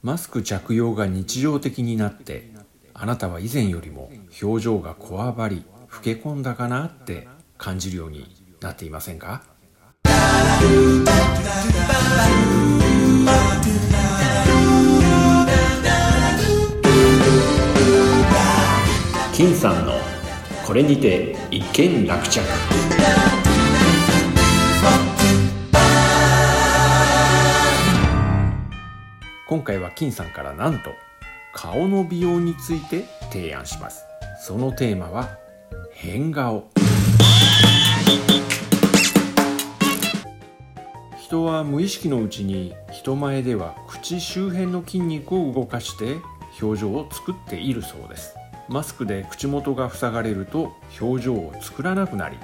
マスク着用が日常的になってあなたは以前よりも表情がこわばり老け込んだかなって感じるようになっていませんか？金さんのこれにて一件落着。今回は金さんからなんと顔の美容について提案します。そのテーマは変顔。人は無意識のうちに人前では口周辺の筋肉を動かして表情を作っているそうです。マスクで口元が塞がれると表情を作らなくなり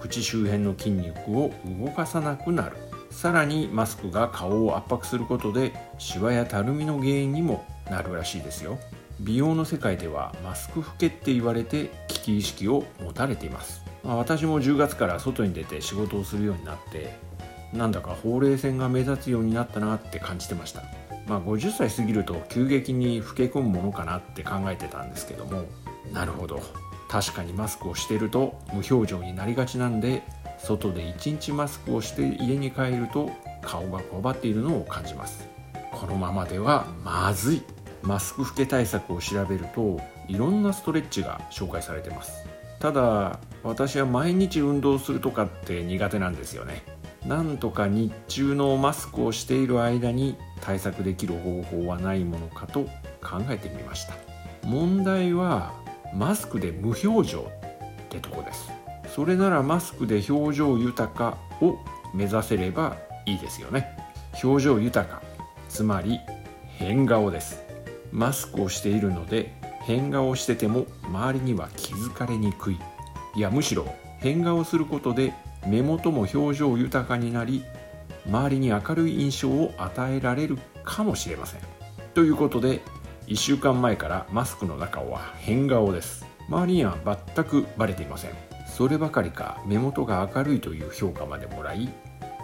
口周辺の筋肉を動かさなくなる。さらにマスクが顔を圧迫することでシワやたるみの原因にもなるらしいですよ。美容の世界ではマスク老けって言われて危機意識を持たれています、まあ、私も10月から外に出て仕事をするようになってなんだかほうれい線が目立つようになったなって感じてました。まあ50歳過ぎると急激に老け込むものかなって考えてたんですけども。なるほど。確かにマスクをしてると無表情になりがちなんで外で1日マスクをして家に帰ると顔がこわばっているのを感じます。このままではまずい。マスク老け対策を調べるといろんなストレッチが紹介されてます。ただ私は毎日運動するとかって苦手なんですよね。なんとか日中のマスクをしている間に対策できる方法はないものかと考えてみました。問題はマスクで無表情ってとこです。それならマスクで表情豊かを目指せればいいですよね。表情豊かつまり変顔です。マスクをしているので変顔してても周りには気づかれにくい。いやむしろ変顔することで目元も表情豊かになり周りに明るい印象を与えられるかもしれません。ということで1週間前からマスクの中は変顔です。周りには全くバレていません。そればかりか目元が明るいという評価までもらい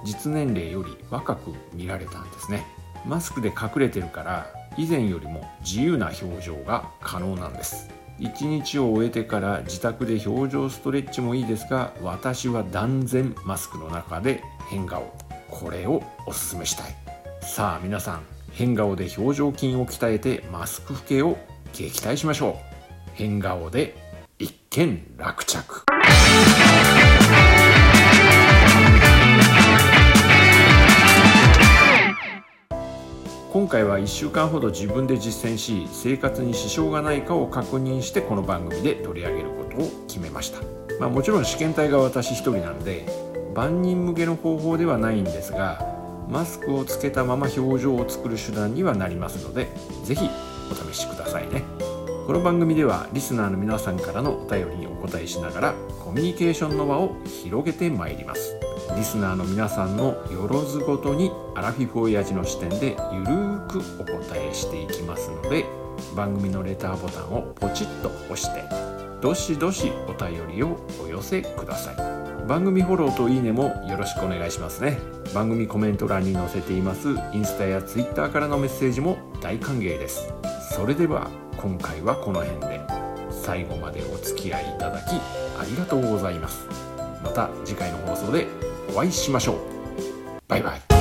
実年齢より若く見られたんですね。マスクで隠れてるから以前よりも自由な表情が可能なんです。一日を終えてから自宅で表情ストレッチもいいですが私は断然マスクの中で変顔。これをおすすめしたい。さあ皆さん変顔で表情筋を鍛えてマスク老けを撃退しましょう。変顔で一件落着。回は1週間ほど自分で実践し生活に支障がないかを確認してこの番組で取り上げることを決めました、まあ、もちろん試験体が私一人なんで万人向けの方法ではないんですがマスクをつけたまま表情を作る手段にはなりますので是非お試しくださいね。この番組ではリスナーの皆さんからのお便りにお答えしながらコミュニケーションの輪を広げてまいります。リスナーの皆さんのよろずごとにアラフィフ親父の視点でゆるーくお答えしていきますので番組のレターボタンをポチッと押してどしどしお便りをお寄せください。番組フォローといいねもよろしくお願いしますね。番組コメント欄に載せていますインスタやツイッターからのメッセージも大歓迎です。それでは今回はこの辺で。最後までお付き合いいただきありがとうございます。また次回の放送でお会いしましょう。バイバイ。